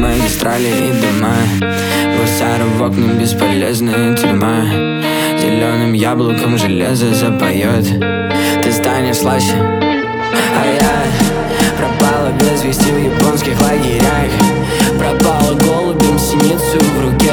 магистрали и дома Гусары в окна бесполезная тюрьма. Зеленым яблоком железо запоет Ты станешь слаще, а я Пропала без вести в японских лагерях. Пропала голубем синицу в руке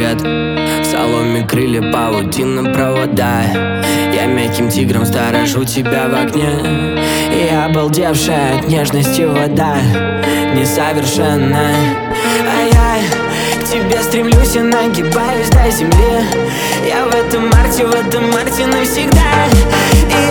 В соломе крылья паутина провода. Я мягким тигром сторожу тебя в окне И обалдевшая от нежности вода. Несовершенна А я к тебе стремлюсь и нагибаюсь до земли. Я в этом марте, в этом марте навсегда